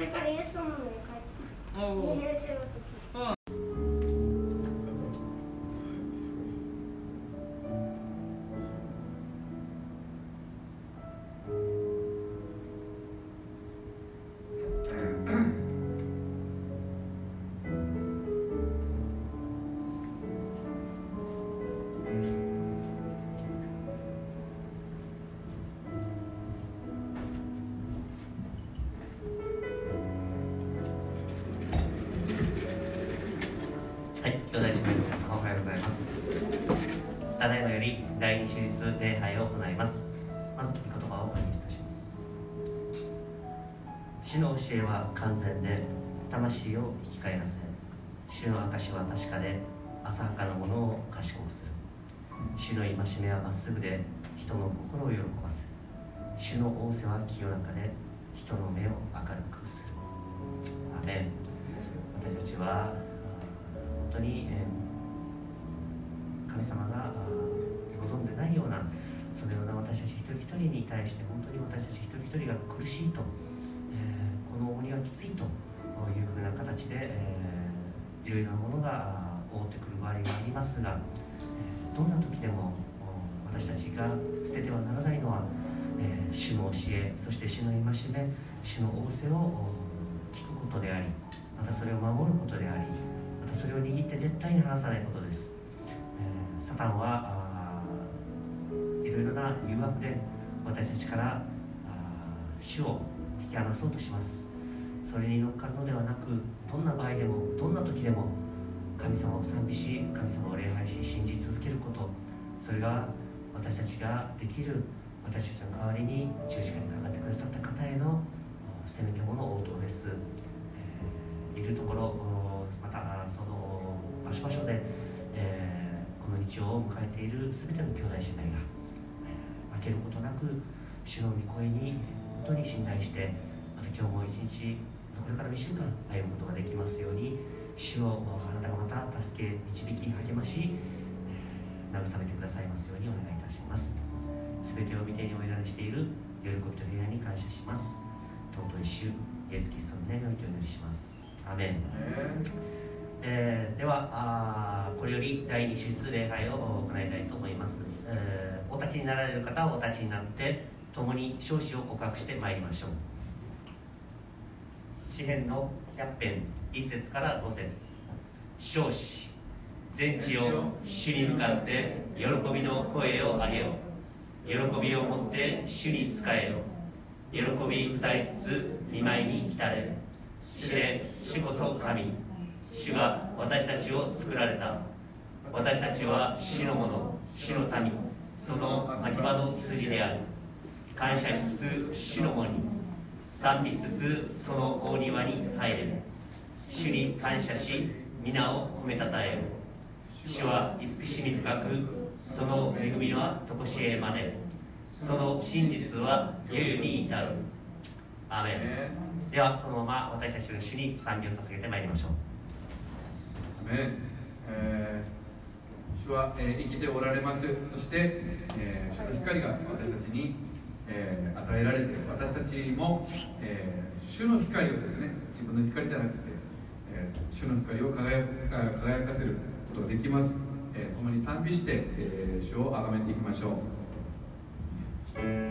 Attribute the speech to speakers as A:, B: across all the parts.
A: れからイエス様の家に帰って
B: お
A: 2年生の時
C: 主の教えは完全で魂を生き返らせ、主の証は確かで浅はかなものを賢くする。主の戒めはまっすぐで人の心を喜ばせ、主の仰せは清らかで人の目を明るくする。アメン私たちは本当に、え神様が望んでないようなそのような私たち一人一人に対して本当に私たち一人一人が苦しいと、えこの重荷はきついというふうな形で、えーいろいろなものが覆ってくる場合がありますが、えどんな時でも私たちが捨ててはならないのは、え主の教えそして主の戒め主の仰せを聞くことでありまたそれを守ることでありまたそれを握って絶対に離さないことです、えーサタンはいろいろな誘惑で私たちからあー主を引き離そうとしますそれに乗っかるのではなくどんな場合でもどんな時でも神様を賛美し神様を礼拝し信じ続けることそれが私たちができる私たちの代わりに十字架にかかってくださった方へのせめてもの応答です、えーいるところまたその場所場所で、えーこの日曜を迎えている全ての兄弟姉妹が、えー負けることなく主の御声に本当に信頼してまた今日も一日これからの1週間歩むことができますように主をあなたがまた助け導き励まし、えー慰めてくださいますようにお願いいたします。全てを見てにお委ねしている喜びと平安に感謝します。尊い主イエス・キリストの皆においてお祈りします。アーメン。えーではあーこれより第二手術礼拝を行いたいと思います、えーお立ちになられる方はお立ちになって共に少子を告白してまいりましょう。詩編の100編1節から5節。少子全地を主に向かって喜びの声を上げよ喜びを持って主に仕えよ喜び歌いつつ見舞いに来たれ。主れ主こそ神。主が私たちを作られた。私たちは主のもの主の民。その牧場の羊である。感謝しつつ主のもに賛美しつつその大庭に入れる。主に感謝し皆を褒めたたえよ主は慈しみ深くその恵みは常しえまでその真実は世々に至る。アメン。ではこのまま私たちの主に賛美を捧げてまいりましょう。
D: アメン。えー主は、えー生きておられます。そして、えー主の光が私たちに、えー与えられて私たちも、えー主の光をですね自分の光じゃなくて、えー主の光を輝か輝かせることができます、えー共に賛美して、えー主を崇めていきましょう。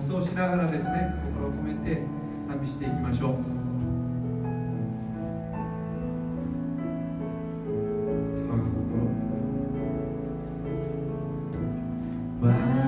D: そう
E: しながら
D: ですね心を込めて賛美していきましょう「
B: わ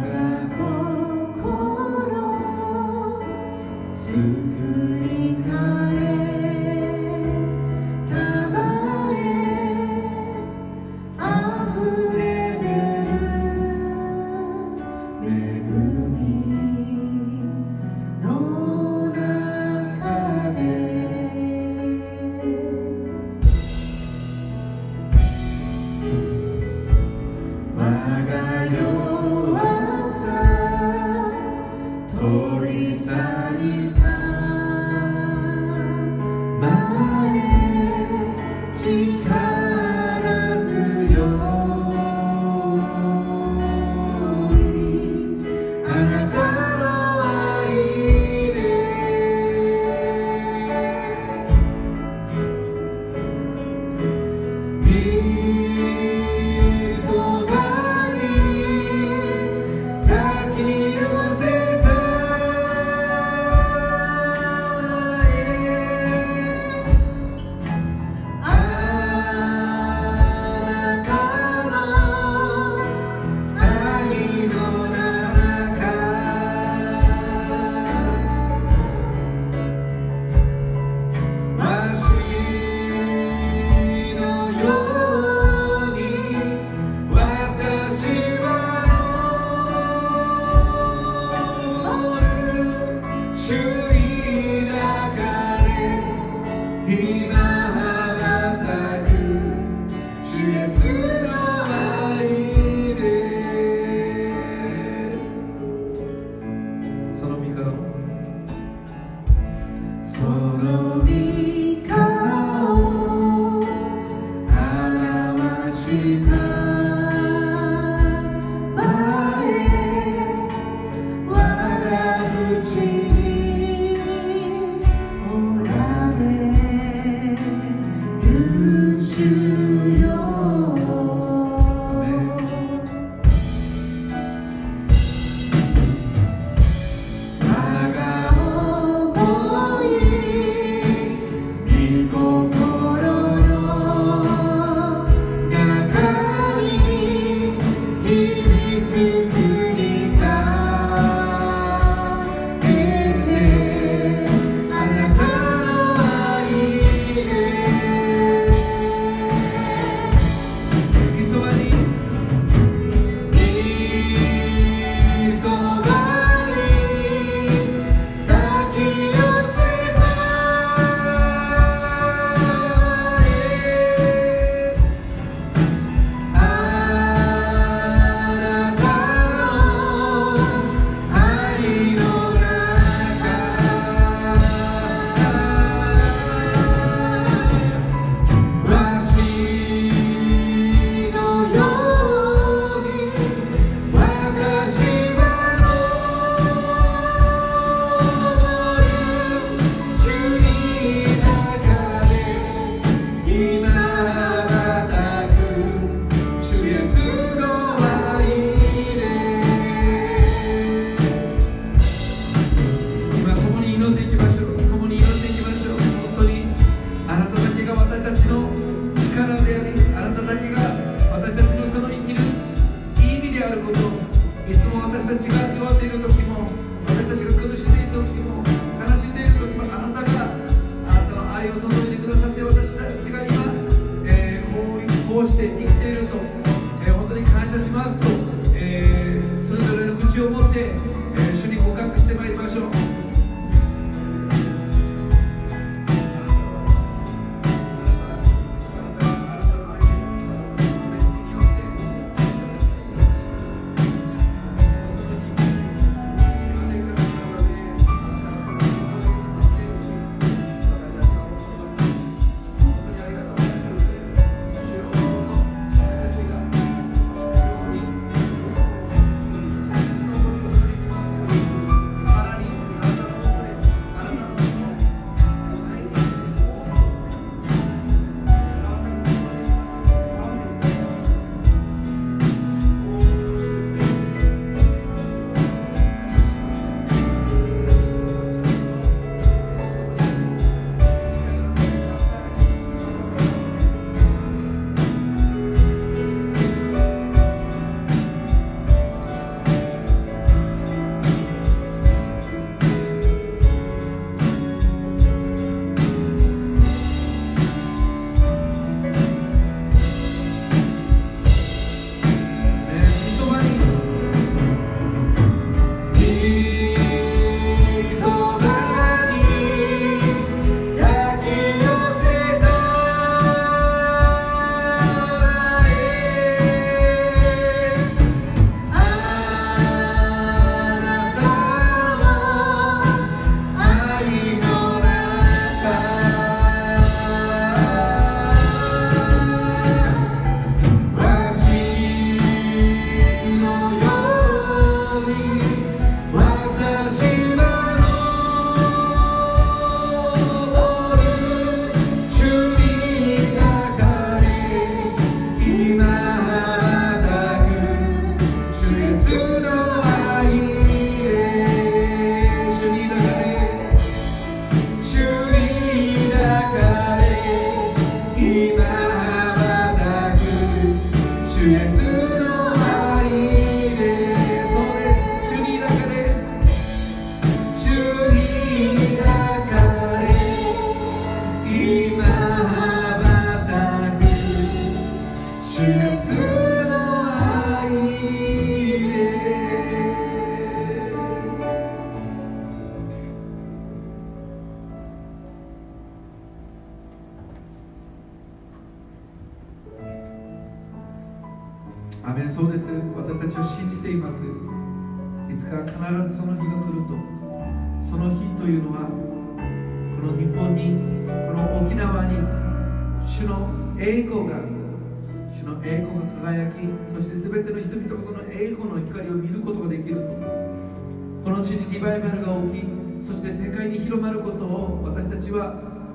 E: ちは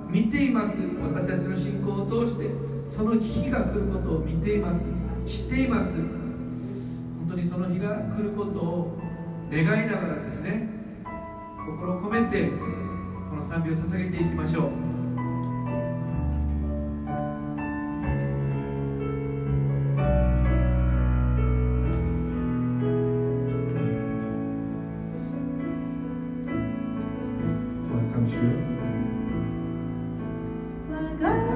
E: 見ています。私たちの信仰を通してその日が来ることを見ています。知っています。本当にその日が来ることを願いながらですね心を込めてこの賛美を捧げていきましょう。
B: gonna.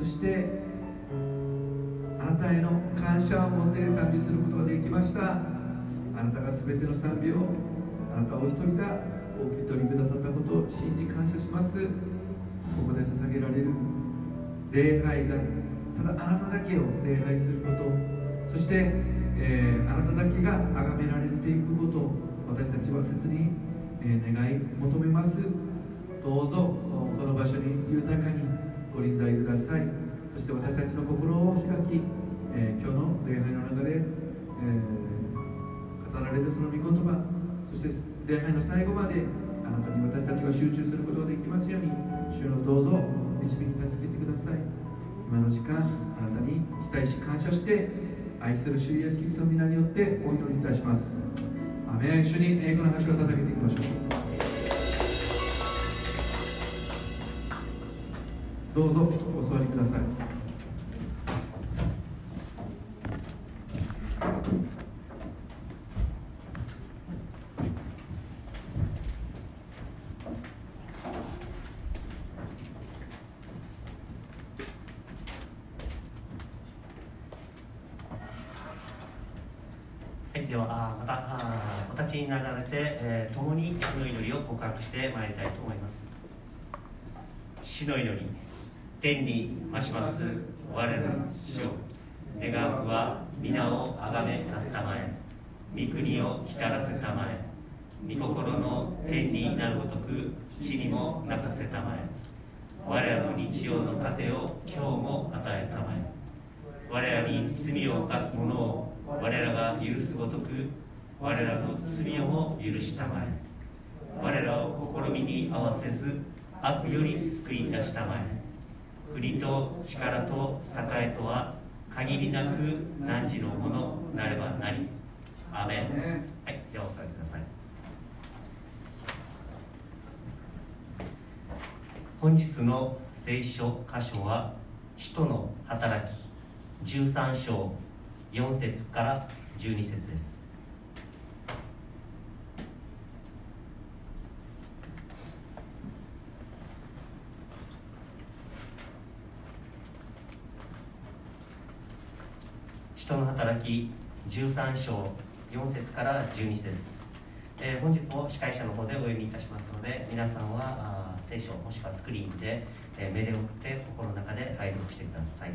B: そ
E: し
D: てあなたへの感謝を持って賛美することができました。あなたが全ての賛美をあなたお一人がお受け取りくださったことを信じ感謝します。ここで捧げられる礼拝がただあなただけを礼拝すること。そして、えーあなただけが崇められていくこと。を私たちは切に、えー願い求めます。どうぞこの場所に豊かにご臨在ください。そして私たちの心を開き、えー今日の礼拝の中で、えー語られるその御言葉そして礼拝の最後まであなたに私たちが集中することができますように主のどうぞ導き助けてください。今の時間あなたに期待し感謝して愛する主イエスキリストの皆によってお祈りいたします。アメン。主に英語の拍手を捧げていきましょう。どうぞお座りください。
C: はい、ではあまたあお立ちになられて、えー共に主の祈りを告白してまいりたいと思います。主の祈り。天に増します。我らの主を願うは皆を崇めさせたまえ御国を来たらせたまえ御心の天になるごとく地にもなさせたまえ我らの日曜の糧を今日も与えたまえ我らに罪を犯す者を。我らが許すごとく。我らの罪をも許したまえ。我らを試みに合わせず悪より救い出したまえ。国と力と栄とは限りなく汝のものなればなり。アーメン。はいではお座りください。本日の聖書箇所は使徒の働き13章4節から12節です使徒の働き13章4節から12節、えー本日も司会者の方でお読みいたしますので皆さんは聖書もしくはスクリーンで、えー目で追って心の中で拝読してください。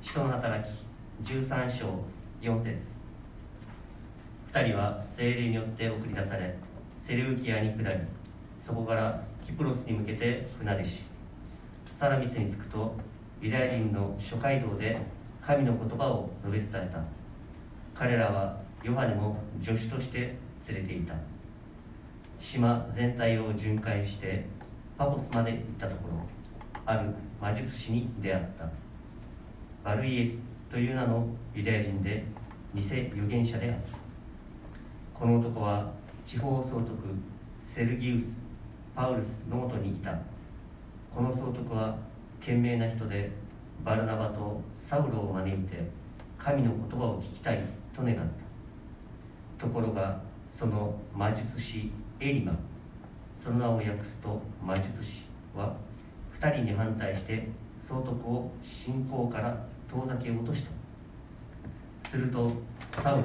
C: 使徒の働き13章4節。2人は精霊によって送り出されセレウキアに下りそこからキプロスに向けて船出しサラミスに着くとユダヤ人の諸街道で神の言葉を述べ伝えた。彼らはヨハネも助手として連れていた。島全体を巡回してパポスまで行ったところある魔術師に出会った。バルイエスという名のユダヤ人で偽預言者であるこの男は地方総督セルギウス・パウルスのもとにいた。この総督は賢明な人でバルナバとサウロを招いて神の言葉を聞きたいと願った。ところがその魔術師エリマその名を訳すと魔術師は2人に反対して総督を信仰から遠ざけようとした。するとサウロ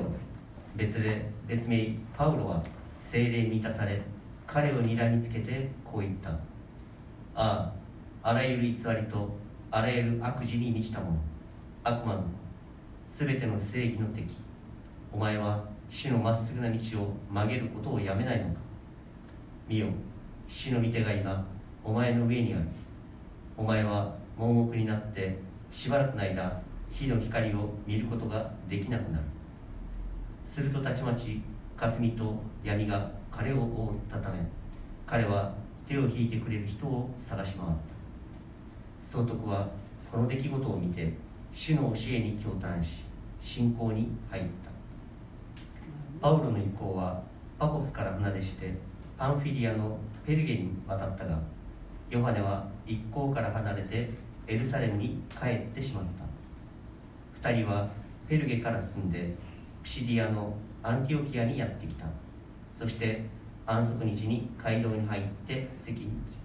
C: 別例別名パウロは精霊に満たされ彼を睨みつけてこう言った。あああらゆる偽りとあらゆる悪事に満ちたもの。悪魔のすべての正義の敵。お前は主のまっすぐな道を曲げることをやめないのか。見よ主の御手が今お前の上にある。お前は盲目になってしばらくの間火の光を見ることができなくなる。するとたちまち霞と闇が彼を覆ったため彼は手を引いてくれる人を探し回った総督はこの出来事を見て主の教えに驚嘆し信仰に入った。パウロの一行はパコスから船出してパンフィリアのペルゲに渡ったがヨハネは一行から離れてエルサレムに帰ってしまった。二人はペルゲから進んでピシディアのアンティオキアにやってきた。そして安息日に街道に入って席について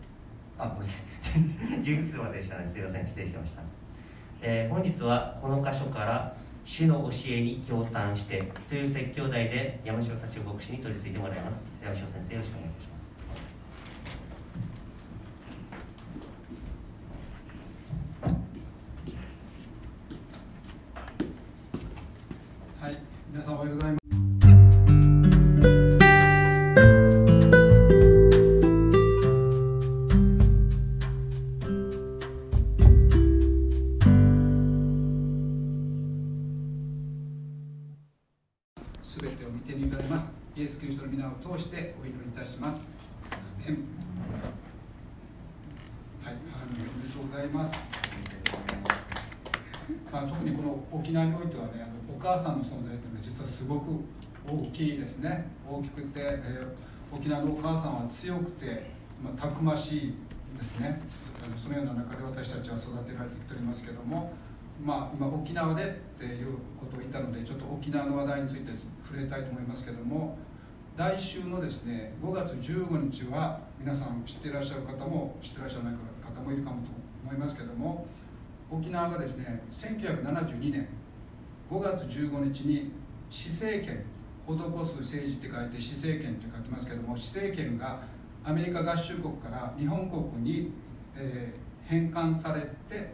C: あごめんなさい。11節まででしたねすいません。失礼しました、えー本日はこの箇所から主の教えに共嘆してという説教題で山城幸男牧師に取り次いでもらいます。山城先生よろしくお願いします。
F: はい、皆さんおはようございます。大きいですね。大きくて、えー沖縄のお母さんは強くて、まあ、たくましいですね。そのような中で私たちは育てられてきておりますけども、まあ、今沖縄でっていうことを言ったのでちょっと沖縄の話題について触れたいと思いますけども来週のですね5月15日は皆さん知っていらっしゃる方も知ってらっしゃらない方もいるかもと思いますけども沖縄がですね1972年5月15日に施政権施す政治って書いて施政権って書きますけども施政権がアメリカ合衆国から日本国に、えー返還されて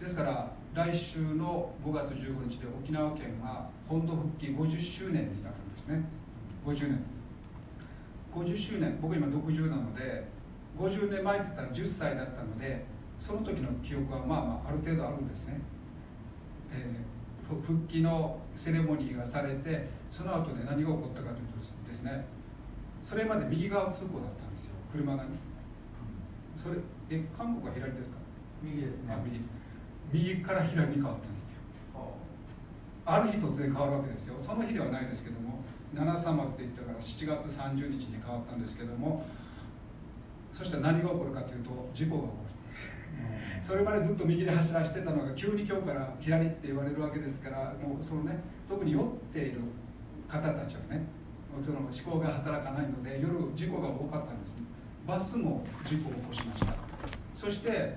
F: ですから来週の5月15日で沖縄県は本土復帰50周年になるんですね50年50周年僕今60なので50年前って言ったら10歳だったのでその時の記憶はまあまあある程度あるんですね、えー復帰のセレモニーがされてその後で何が起こったかというとですねそれまで右側通行だったんですよ。車がね。それえ韓国は左ですか？
G: 右ですね。
F: あ右。右から左に変わったんですよ。あ。る日突然変わるわけですよ。その日ではないですけども七様って言ったから7月30日に変わったんですけどもそしたら何が起こるかというと事故が起こるそれまでずっと右で走らせてたのが急に今日から左って言われるわけですからもうそのね特に酔っている方たちはねその思考が働かないので夜事故が多かったんですね。バスも事故を起こしました。そして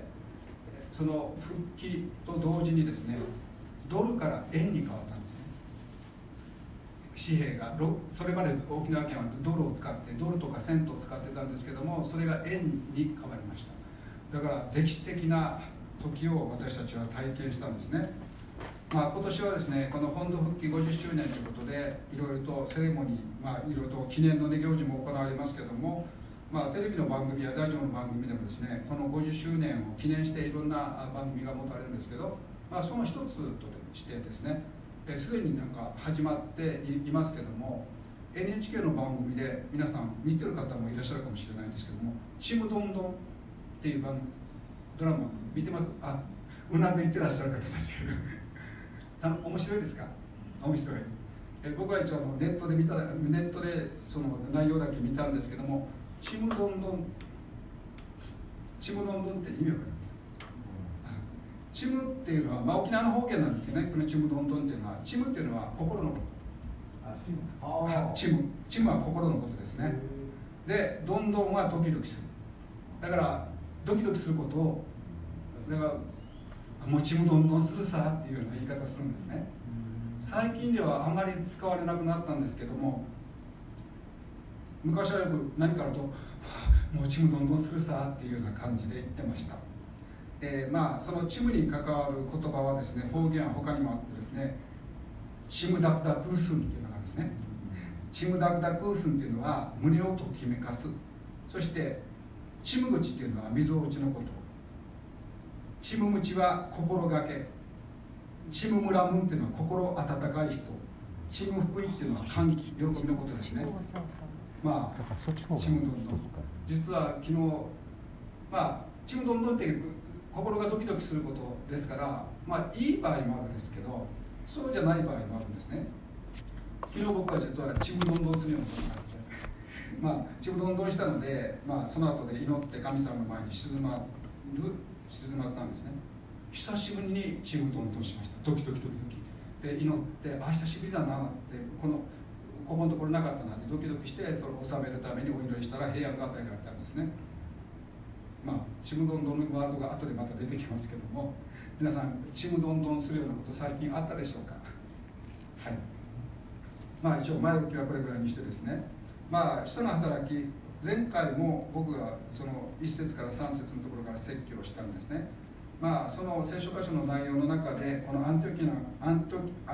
F: その復帰と同時にですねドルから円に変わったんですね。紙幣がそれまで沖縄県はドルを使ってドルとかセントを使ってたんですけどもそれが円に変わりました。だから歴史的な時を私たちは体験したんですね。まあ、今年はですねこの本土復帰50周年ということでいろいろとセレモニー、まあ、いろいろと記念の、ね、行事も行われますけども、まあ、テレビの番組やラジオの番組でもですねこの50周年を記念していろんな番組が持たれるんですけど、まあ、その一つとしてですねえすでになんか始まっていますけども NHK の番組で皆さん見てる方もいらっしゃるかもしれないんですけども「ちむどんどん」っていう番ドラマ見てます？あうなずいてらっしゃる方たちが。いるあの面白いですか？面白い。え僕は一応ネットで見たネットでその内容だけ見たんですけどもちむどんどんちむどんどんって意味わかります？ちむっていうのは、まあ、沖縄の方言なんですよね。このちむどんどんっていうのはちむっていうのは心のこと。
G: ー。
F: ちむ。ちむは心のことですね。でどんどんはドキドキする。だからドキドキすることをだからもちむどんどんするさっていうような言い方するんですね。最近ではあまり使われなくなったんですけども昔はよく何かあるとはあ「もちむどんどんするさ」っていうような感じで言ってました、えーまあそのチムに関わる言葉はですね方言は他にもあってですね「チムダクダクースン」っていうのがあるんですね。チムダクダクースンっていうのは胸をときめかす。そしてチム口っていうのは溝落ちのこと。チムムチは心がけ。チムムラムンっていうのは心温かい人。チム福井っていうのは歓喜。喜びのことですね。まあちむどんどん。実は昨日まあちむどんどんっていう心がドキドキすることですからまあいい場合もあるんですけどそうじゃない場合もあるんですね。昨日僕は実はちむどんどんするようなことがあってまあちむどんどんしたので、まあ、その後で祈って神様の前に静まる静まったんですね。久しぶりにちむどんどんしました。ドキドキドキドキで祈ってあ久しぶりだなってこのここのところなかったなってドキドキしてそれを収めるためにお祈りしたら平安が与えられたんですね。まあちむどんどんのワードが後でまた出てきますけども皆さんちむどんどんするようなこと最近あったでしょうか？はい。まあ一応前置きはこれぐらいにしてですね。まあ人の働き前回も僕がその1節から3節のところから説教したんですね。まあその聖書箇所の内容の中でこのアンティオキアンア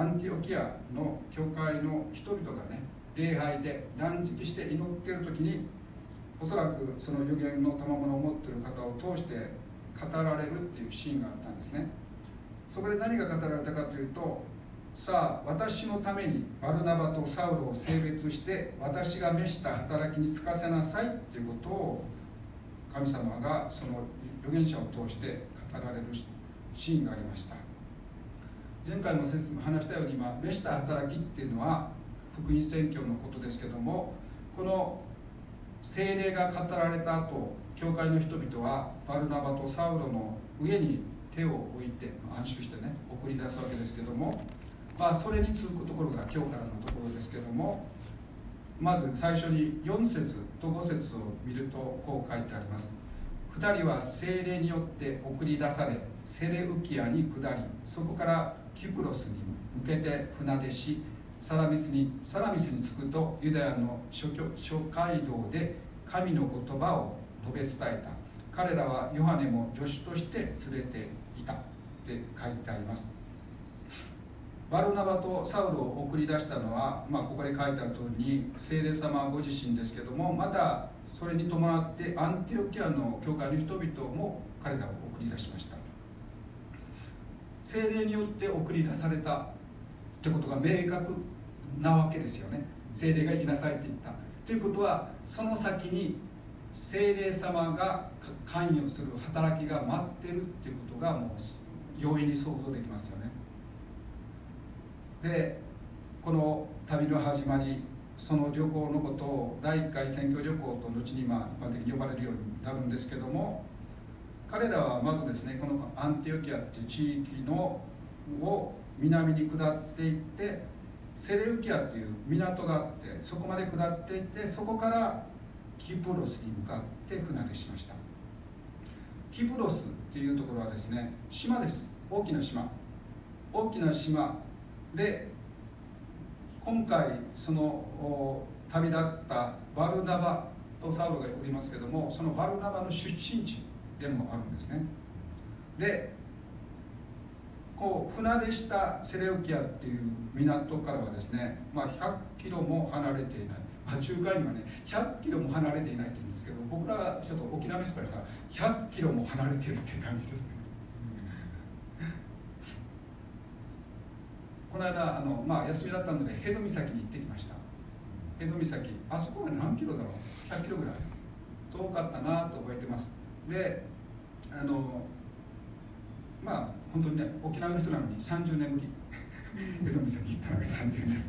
F: ンティオキアの教会の人々がね礼拝で断食して祈ってる時におそらくその予言の賜物を持ってる方を通して語られるっていうシーンがあったんですね。そこで何が語られたかというとさあ私のためにバルナバとサウロを性別して私が召した働きに就かせなさいということを神様がその預言者を通して語られるシーンがありました。前回も話したように今召した働きっていうのは福音宣教のことですけどもこの精霊が語られた後教会の人々はバルナバとサウロの上に手を置いて安心してね送り出すわけですけどもまあそれに続くところが今日からのところですけどもまず最初に4節と5節を見るとこう書いてあります。2人は精霊によって送り出されセレウキアに下りそこからキプロスに向けて船出しサラミスにサラミスに着くとユダヤの諸諸街道で神の言葉を述べ伝えた。彼らはヨハネも助手として連れていた。って書いてあります。バルナバとサウルを送り出したのは、まあ、ここで書いてある通りに聖霊様ご自身ですけどもまたそれに伴ってアンティオキアの教会の人々も彼らを送り出しました。聖霊によって送り出されたってことが明確なわけですよね。聖霊が行きなさいって言った。ということはその先に聖霊様が関与する働きが待ってるっていうことがもう容易に想像できますよね。でこの旅の始まりその旅行のことを第1回選挙旅行と後にま一般的に呼ばれるようになるんですけども彼らはまずですねこのアンティオキアっていう地域のを南に下っていってセレウキアっていう港があってそこまで下っていってそこからキプロスに向かって船出しました。キプロスっていうところはですね島です。大きな島。大きな島。で今回その旅立ったバルナバとサウロがおりますけどもそのバルナバの出身地でもあるんですね。でこう船出したセレウキアっていう港からはですね、まあ、100キロも離れていない。まあ、中海にはね100キロも離れていないって言うんですけど僕らちょっと沖縄の人からしたら100キロも離れてるっていう感じですね。この間あの、まあ、休みだったので辺戸岬に行ってきました。辺戸岬あそこは何キロだろう？100キロぐらい。遠かったなと覚えてます。であのまあ本当にね沖縄の人なのに30年ぶり。辺戸岬行ったのが30年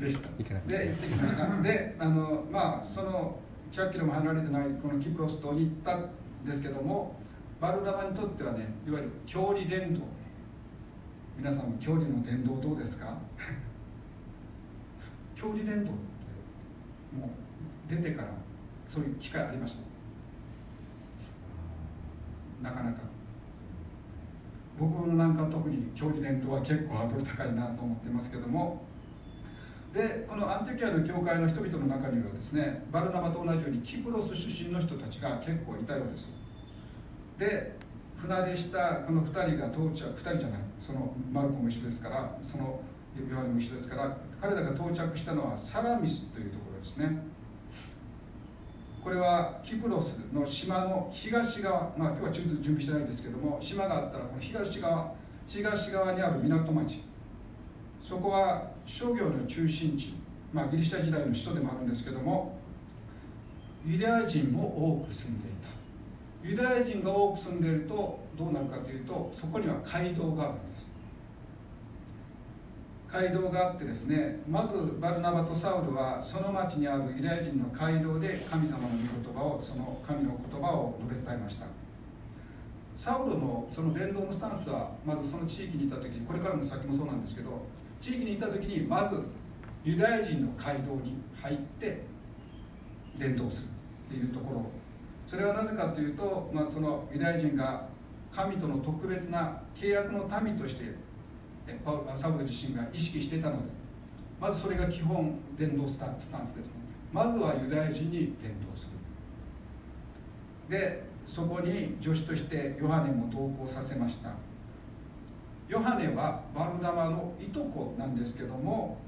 F: ぶりでした。で行ってきました。であのまあその100キロも離れてないこのキプロス島に行ったんですけどもバルナバにとってはねいわゆる郷里伝道皆さんも郷里の伝道どうですか？郷里伝道ってもう出てからそういう機会ありました？なかなか。僕のなんか特に郷里伝道は結構ハードル高いなと思ってますけども。でこのアンティキアの教会の人々の中にはですねバルナバと同じようにキプロス出身の人たちが結構いたようです。で船出したこの2人が到着2人じゃないそのマルコも一緒ですからそのヨハネも一緒ですから彼らが到着したのはサラミスというところですね。これはキプロスの島の東側まあ今日は地図準備してないんですけども島があったらこの東側東側にある港町。そこは商業の中心地、まあ、ギリシャ時代の首都でもあるんですけどもユダヤ人も多く住んでいたユダヤ人が多く住んでいるとどうなるかというとそこには街道があるんです。街道があってですねまずバルナバとサウルはその町にあるユダヤ人の街道で神様の御言葉をその神の言葉を述べ伝えました。サウルのその伝道のスタンスはまずその地域にいた時これからの先もそうなんですけど地域にいた時にまずユダヤ人の街道に入って伝道するっていうところそれはなぜかというと、まあ、そのユダヤ人が神との特別な契約の民としてサウル自身が意識していたのでまずそれが基本伝道スタンスですね。まずはユダヤ人に伝道する。でそこに助手としてヨハネも同行させました。ヨハネはバルダマのいとこなんですけども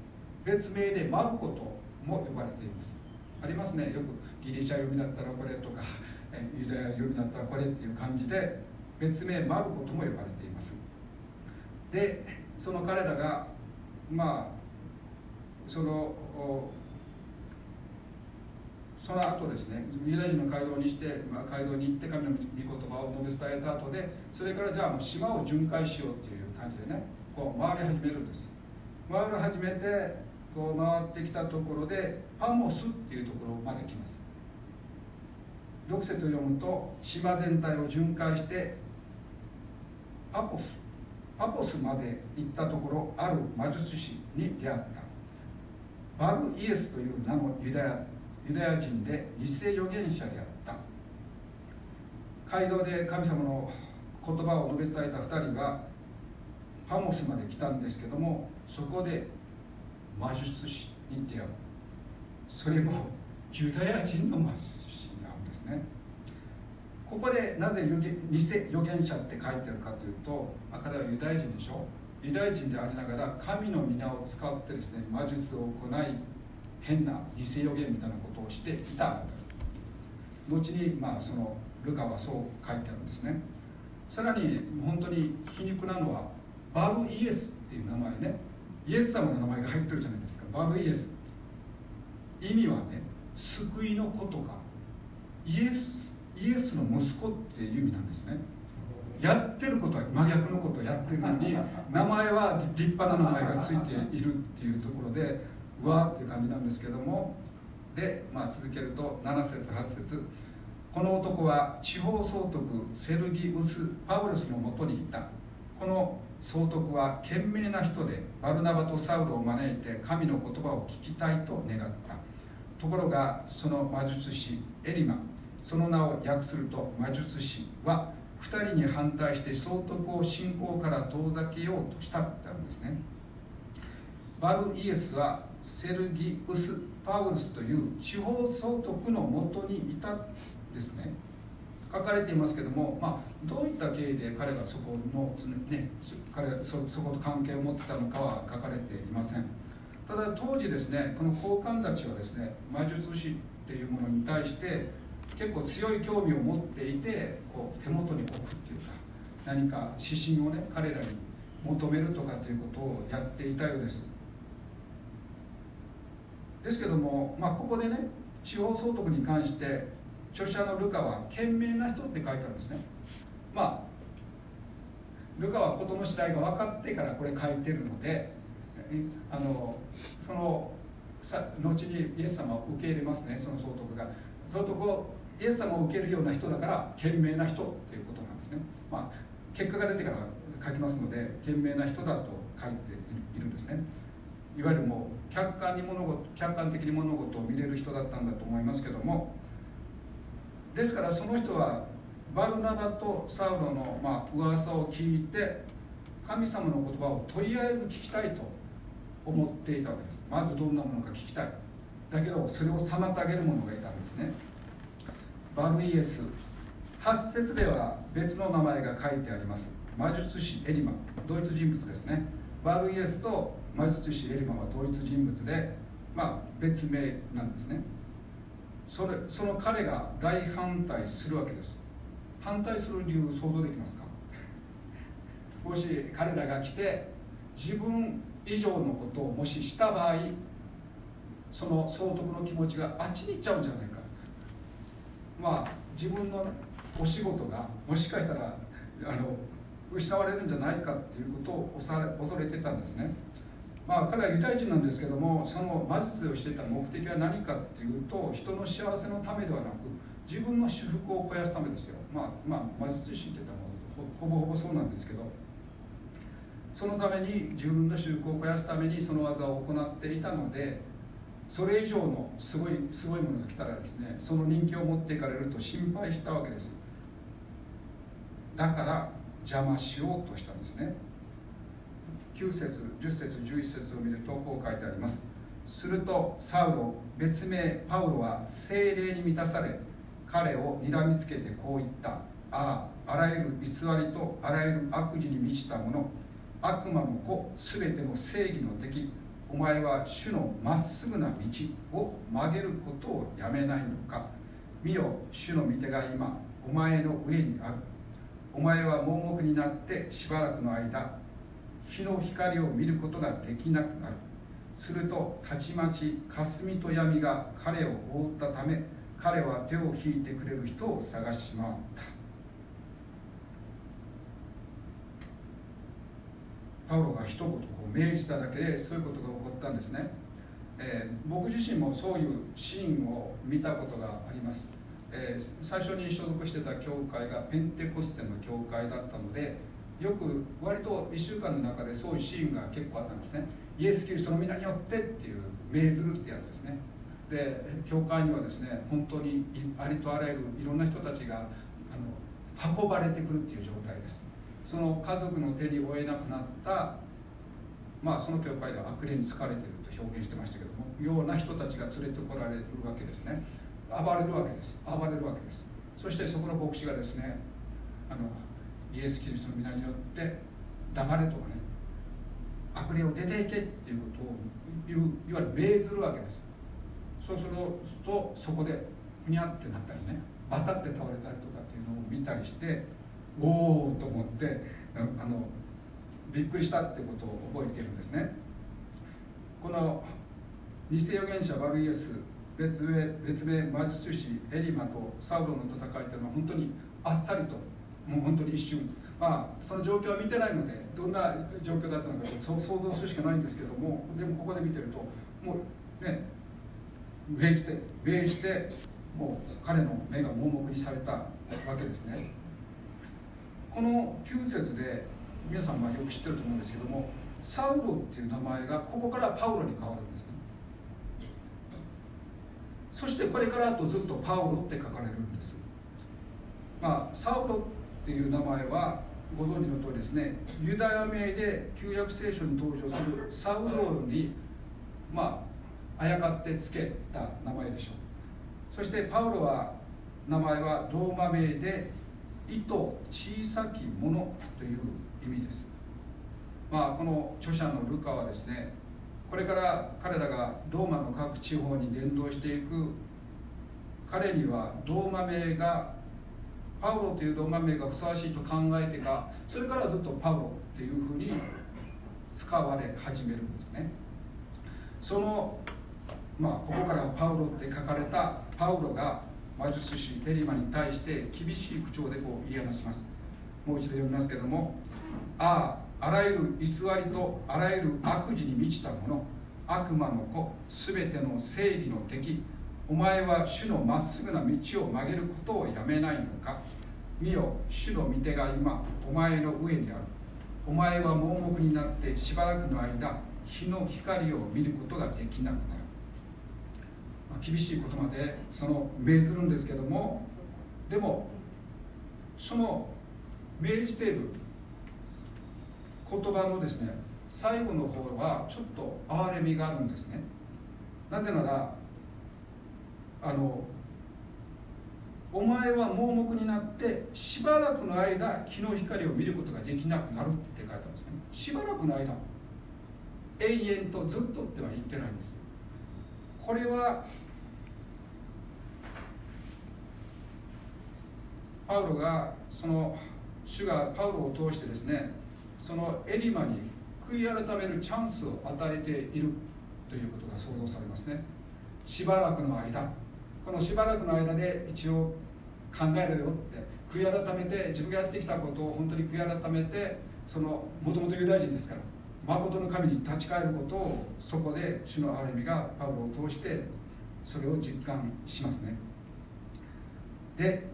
F: 別名でマルコとも呼ばれています。ありますね。よくギリシャ読みだったらこれとかユダヤ読みだったこれっていう感じで別名マルコとも呼ばれています。でその彼らがまあそのその後ですねユダヤ人の街道にして、まあ、街道に行って神の御言葉を述べ伝えた後でそれからじゃあもう島を巡回しようっていう感じでねこう回り始めるんです。回り始めてこう回ってきたところでパンモスっていうところまで来ます。6節を読むと島全体を巡回してパポスパポスまで行ったところある魔術師に出会った。バルイエスという名のユダヤユダヤ人で偽預言者であった。街道で神様の言葉を述べ伝えた2人はパモスまで来たんですけどもそこで魔術師に出会う。それもユダヤ人の魔術師。ですね。ここでなぜ偽預言者って書いてるかというと、まあ、彼はユダヤ人でしょ。ユダヤ人でありながら神の皆を使ってですね魔術を行い変な偽予言みたいなことをしていた後に、まあ、そのルカはそう書いてあるんですね。さらに本当に皮肉なのはバルイエスっていう名前ね。イエス様の名前が入ってるじゃないですか。バルイエス。意味はね救いの子とか。イエスイエスの息子っていう意味なんですね。やってることは真逆のことをやってるのに名前は立派な名前がついているっていうところでうわっていう感じなんですけども。で、まあ、続けると7節8節。この男は地方総督セルギウス・パウルスのもとにいた。この総督は賢明な人でバルナバとサウルを招いて神の言葉を聞きたいと願った。ところがその魔術師エリマその名を訳すると魔術師は2人に反対して総督を信仰から遠ざけようとしたってあるんですね。バルイエスはセルギウス・パウルスという地方総督のもとにいたですね。書かれていますけども、まあ、どういった経緯で彼がそこの、ね、彼そそこと関係を持ってたのかは書かれていません。ただ当時ですねこの高官たちはですね魔術師っていうものに対して結構強い興味を持っていてこう手元に置くっていうか何か指針をね彼らに求めるとかっていうことをやっていたようです。ですけども、まあ、ここでね司法総督に関して著者のルカは賢明な人って書いてあるんですね。まあルカは事の次第が分かってからこれ書いてるのであのそのさ後にイエス様を受け入れますねその総督が。総督をイエス様を受けるような人だから賢明な人っていうことなんですね、まあ、結果が出てから書きますので賢明な人だと書いているんですね。いわゆるもう客観に物事客観的に物事を見れる人だったんだと思いますけどもですからその人はバルナバとサウロのまあ噂を聞いて神様の言葉をとりあえず聞きたいと思っていたわけです。まずどんなものか聞きたい。だけどそれを妨げる者がいたんですね。バルイエス。8節では別の名前が書いてあります。魔術師エリマ。ドイツ人物ですね。バルイエスと魔術師エリマは同一人物で、まあ、別名なんですね。それその彼が大反対するわけです。反対する理由想像できますか？もし彼らが来て自分以上のことをもしした場合その総督の気持ちがあっちに行っちゃうんじゃないか。まあ自分の、お仕事がもしかしたらあの失われるんじゃないかっていうことを恐れてたんですね。まあ、彼はユダヤ人なんですけどもその魔術をしていた目的は何かっていうと人の幸せのためではなく自分の祝福を肥やすためですよ、まあ、まあ魔術師って言ったらほぼほぼそうなんですけど。そのために自分の信仰を肥やすためにその技を行っていたのでそれ以上のすごいすごいものが来たらですねその人気を持っていかれると心配したわけです。だから邪魔しようとしたんですね。9節10節11節を見るとこう書いてあります。するとサウロ別名パウロは精霊に満たされ彼を睨みつけてこう言った。あああらゆる偽りとあらゆる悪事に満ちたもの。悪魔の子すべての正義の敵。お前は主のまっすぐな道を曲げることをやめないのか。見よ主の御手が今お前の上にある。お前は盲目になってしばらくの間日の光を見ることができなくなる。するとたちまち霞と闇が彼を覆ったため彼は手を引いてくれる人を探し回った。パウロが一言こう命じただけでそういうことが起こったんですね、えー、僕自身もそういうシーンを見たことがあります、えー、最初に所属してた教会がペンテコステの教会だったのでよく割と1週間の中でそういうシーンが結構あったんですね。イエス・キリストの皆によってっていう命ずるってやつですね。で教会にはですね本当にありとあらゆるいろんな人たちがあの運ばれてくるっていう状態です。その家族の手に負えなくなったまあその教会では悪霊に疲れてると表現してましたけどもような人たちが連れてこられるわけですね。暴れるわけです。暴れるわけです。そしてそこの牧師がですねあのイエス・キリストの皆によって黙れとかね悪霊を出ていけっていうことを言ういわゆる命ずるわけです。そうするとそこでふにゃってなったりね当たって倒れたりとかっていうのを見たりしておおと思ってあのびっくりしたってことを覚えているんですね。この偽預言者バルイエス別名別名魔術師エリマとサウロの戦いというのは本当にあっさりともう本当に一瞬。まあその状況は見てないのでどんな状況だったのか想像するしかないんですけどもでもここで見てるともうね命じて命じてもう彼の目が盲目にされたわけですね。この9節で皆さんはよく知ってると思うんですけどもサウロっていう名前がここからパウロに変わるんですね。そしてこれからとずっとパウロって書かれるんです。まあサウロっていう名前はご存知の通りですねユダヤ名で旧約聖書に登場するサウロにまああやかってつけた名前でしょう。そしてパウロは名前はローマ名で意図小さきものという意味です。まあこの著者のルカはですねこれから彼らがローマの各地方に伝道していく。彼にはローマ名がパウロというローマ名がふさわしいと考えてかそれからずっとパウロっていうふうに使われ始めるんですね。そのまあここからパウロって書かれたパウロが魔術師エリマに対して厳しい口調でこう言い話します。もう一度読みますけどもあああらゆる偽りとあらゆる悪事に満ちたもの悪魔の子すべての正義の敵お前は主のまっすぐな道を曲げることをやめないのか。見よ主の御手が今お前の上にある。お前は盲目になってしばらくの間日の光を見ることができなくなる。厳しいことまでその命ずるんですけどもでもその命じている言葉のですね最後の方はちょっと哀れみがあるんですね。なぜならあのお前は盲目になってしばらくの間日の光を見ることができなくなるって書いてあるんですね。しばらくの間永遠とずっとっては言ってないんです。これはパウロがその主がパウロを通してですねそのエリマに悔い改めるチャンスを与えているということが想像されますね。しばらくの間このしばらくの間で一応考えろよって悔い改めて自分がやってきたことを本当に悔い改めてそのもともとユダヤ人ですから誠の神に立ち返ることをそこで主の歩みがパウロを通してそれを実感しますね。で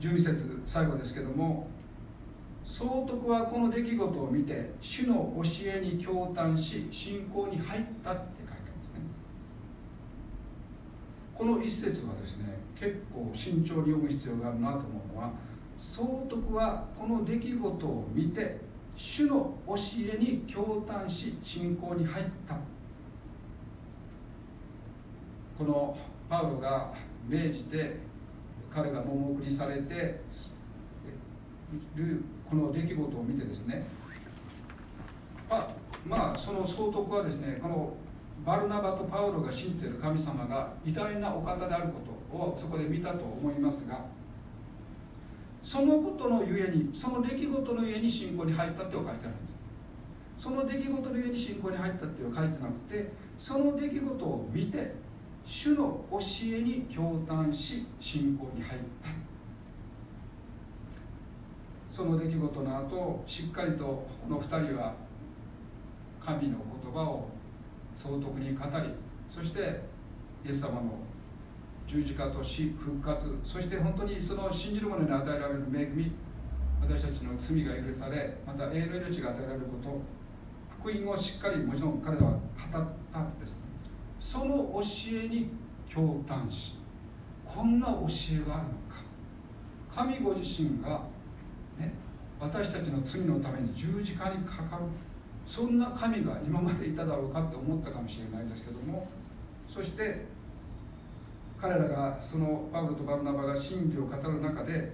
F: 12節最後ですけども総督はこの出来事を見て主の教えに共嘆し信仰に入ったって書いてますね。この一節はですね結構慎重に読む必要があるなと思うのは総督はこの出来事を見て主の教えに共嘆し信仰に入った。このパウロが命じて彼が桃送りされてるこの出来事を見てですね。まあ、まあ、その総督はですねこのバルナバとパウロが信じている神様が偉大なお方であることをそこで見たと思いますがそのことのゆえにその出来事のゆえに信仰に入ったって書いてあるんです。その出来事のゆえに信仰に入ったっていう書いてなくてその出来事を見て主の教えに共嘆し信仰に入った。その出来事の後しっかりとこの2人は神の言葉を総督に語りそしてイエス様の十字架と死復活そして本当にその信じる者に与えられる恵み私たちの罪が許されまた永遠の命が与えられること福音をしっかりもちろん彼らは語ったんです。その教えに共嘆しこんな教えがあるのか。神ご自身が、ね、私たちの罪のために十字架にかかる。そんな神が今までいただろうかって思ったかもしれないですけども。そして彼らがそのパウロとバルナバが真理を語る中で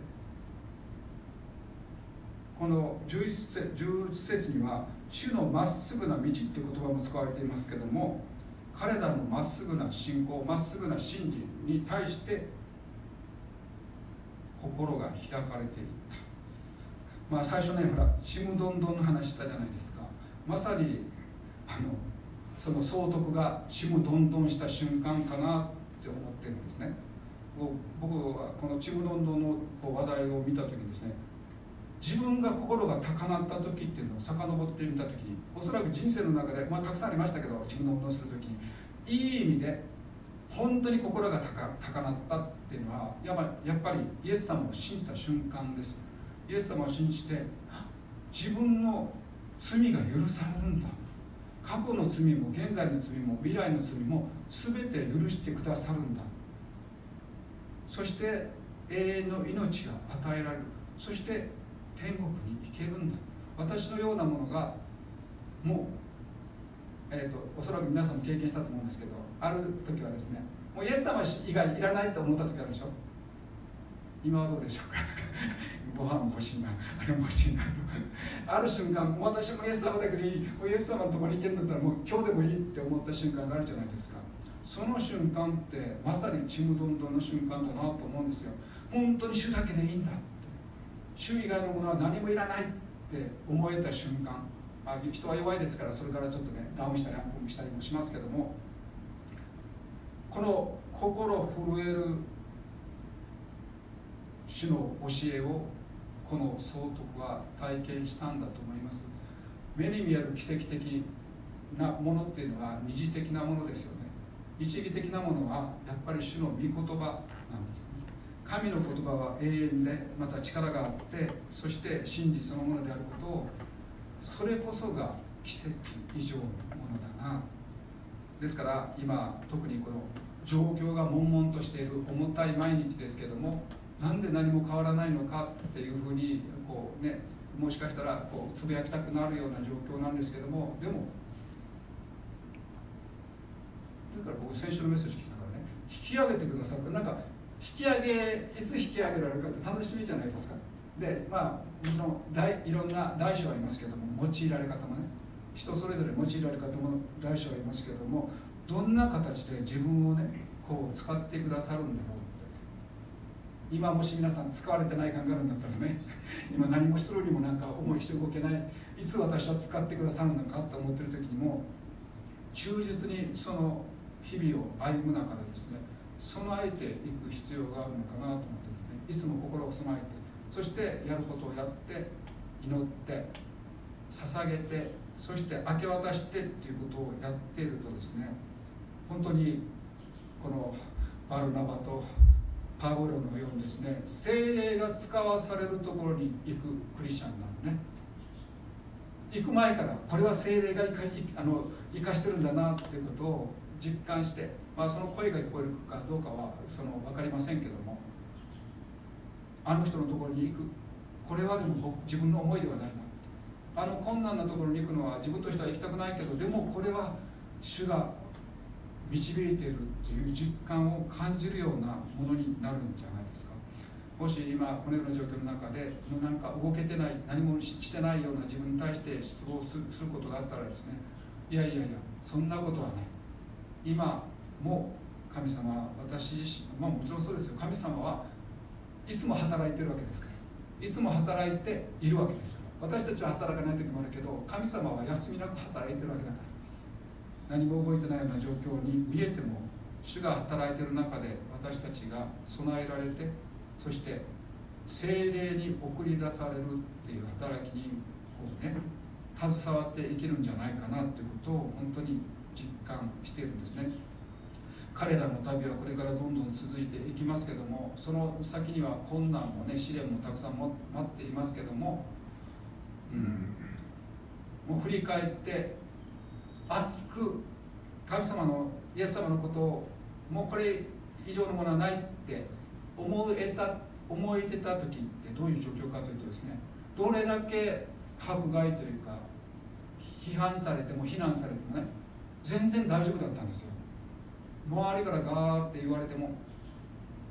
F: この11節 ,11 節には「主のまっすぐな道」っていう言葉も使われていますけども彼らのまっすぐな信仰まっすぐな真理に対して心が開かれていった。まあ最初ねほらちむどんどんの話したじゃないですか。まさにあのその総督がちむどんどんした瞬間かなって思ってるんですね。僕はこのちむどんどんのこう話題を見た時にですね自分が心が高鳴った時っていうのを遡ってみた時におそらく人生の中で、まあ、たくさんありましたけどちむどんどんする時にいい意味で本当に心が高高鳴ったっていうのはやっぱやっぱりイエス様を信じた瞬間です。イエス様を信じて自分の罪が許されるんだ。過去の罪も現在の罪も未来の罪も全て許してくださるんだ。そして永遠の命が与えられる。そして天国に行けるんだ。私のようなものがもう、えーと、おそらく皆さんも経験したと思うんですけどある時はですねもうイエス様以外いらないと思った時あるでしょ今はどうでしょうか？ご飯も欲しいなあれも欲しいなと。ある瞬間私もイエス様だけでいいもうイエス様のところに行けるんだったらもう今日でもいいって思った瞬間があるじゃないですか。その瞬間ってまさにちむどんどんの瞬間だなと思うんですよ。本当に主だけでいいんだ。って主以外のものは何もいらないって思えた瞬間、まあ、人は弱いですからそれからちょっとねダウンしたりアップしたりもしますけどもこの心震える主の教えをこの総督は体験したんだと思います。目に見える奇跡的なものっていうのは二次的なものですよね。一義的なものはやっぱり主の御言葉なんですね。神の言葉は永遠でまた力があってそして真理そのものであることをそれこそが奇跡以上のものだな。ですから今特にこの状況が悶々としている重たい毎日ですけどもなんで何も変わらないのかっていうふうにこう、ね、もしかしたらこうつぶやきたくなるような状況なんですけどもでもだから僕先週のメッセージ聞きながらね引き上げてくださるなんか引き上げいつ引き上げられるかって楽しみじゃないですか。でまあその大いろんな大小ありますけども用いられ方もね。人それぞれ用いられ方も大小ありますけどもどんな形で自分をねこう使ってくださるんだろうって。今もし皆さん使われてない考えるんだったらね 今何もするにもなんか思いして動けない。いつ私は使ってくださるのかと思ってる時にも忠実にその日々を歩む中でですね備えていく必要があるのかなと思ってですね。いつも心を備えてそしてやることをやって祈って捧げてそして明け渡してっていうことをやっているとですね本当にこのバルナバとパウロのようにですね精霊が使わされるところに行くクリスチャンなのね。行く前からこれは精霊がいかあの生かしてるんだなっていうことを実感して、まあ、その声が聞こえるかどうかはその分かりませんけどもあの人のところに行く。これはでも僕自分の思いではないなあの困難なところに行くのは自分としては行きたくないけどでもこれは主が導いているっていう実感を感じるようなものになるんじゃないですか。もし今このような状況の中でなんか動けてない何もしてないような自分に対して失望するすることがあったらですねいやいやいやそんなことはね今も神様は私自身まあもちろんそうですよ。神様はいつも働いてるわけですから。いつも働いているわけですから。私たちは働かない時もあるけど神様は休みなく働いてるわけだから。何も動いてないような状況に見えても主が働いてる中で私たちが備えられてそして精霊に送り出されるっていう働きにこうね携わっていけるんじゃないかなということを本当に実感しているんですね。彼らの旅はこれからどんどん続いていきますけどもその先には困難もね試練もたくさん待っていますけども、うん、もう振り返って熱く神様のイエス様のことをもうこれ以上のものはないって思えた思えてた時ってどういう状況かというとですねどれだけ迫害というか批判されても非難されてもね全然大丈夫だったんですよ。周りからガーって言われても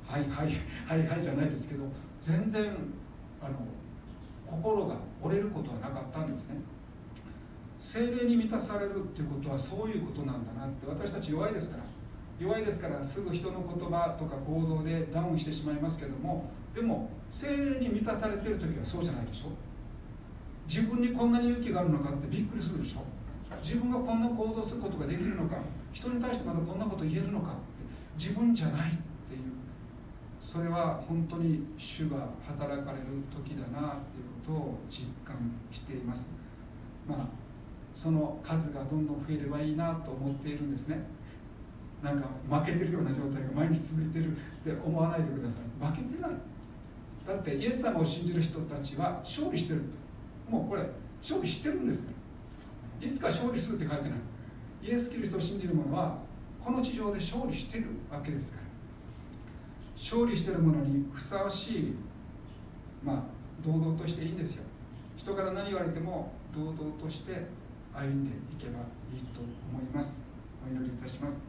F: はいはい はいはいじゃないですけど全然あの心が折れることはなかったんですね。精霊に満たされるっていうことはそういうことなんだなって私たち弱いですから弱いですからすぐ人の言葉とか行動でダウンしてしまいますけどもでも精霊に満たされてる時はそうじゃないでしょ。自分にこんなに勇気があるのかってびっくりするでしょ。自分がこんな行動することができるのか。人に対してまだこんなこと言えるのかって自分じゃないっていう。それは本当に主が働かれる時だなっていうことを実感しています。まあその数がどんどん増えればいいなと思っているんですね。なんか負けてるような状態が毎日続いてるって思わないでください。負けてない。だってイエス様を信じる人たちは勝利してるもうこれ勝利してるんですいつか勝利するって書いてない。イエス・キリストを信じる者はこの地上で勝利してるわけですから。勝利してる者にふさわしいまあ堂々としていいんですよ。人から何言われても堂々として歩んでいけばいいと思います。お祈りいたします。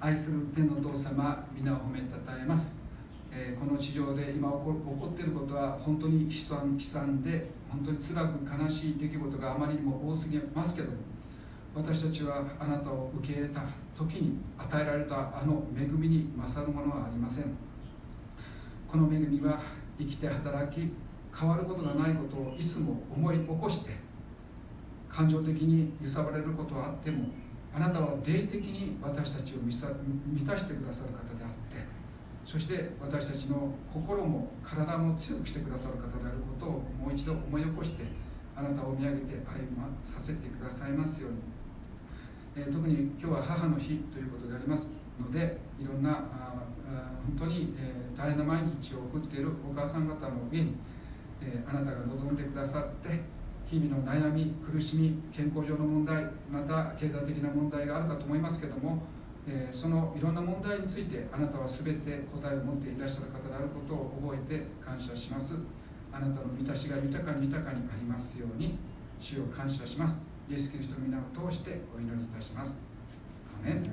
F: 愛する天のお父様皆を褒めたたえます、えー、この地上で今起こ起こっていることは本当に悲惨悲惨で本当に辛く悲しい出来事があまりにも多すぎますけども私たちはあなたを受け入れた時に与えられたあの恵みに勝るものはありません。この恵みは生きて働き変わることがないことをいつも思い起こして感情的に揺さばれることはあってもあなたは霊的に私たちを満たしてくださる方であってそして私たちの心も体も強くしてくださる方であることをもう一度思い起こしてあなたを見上げて歩まさせてくださいますように、え、特に今日は母の日ということでありますのでいろんなあ本当に、え、大変な毎日を送っているお母さん方の上に、え、あなたが望んでくださって日々の悩み苦しみ健康上の問題また経済的な問題があるかと思いますけども、え、そのいろんな問題についてあなたは全て答えを持っていらっしゃる方であることを覚えて感謝します。あなたの満たしが豊かに豊かにありますように主を感謝します。イエス・キリストの皆を通してお祈りいたします。アメン。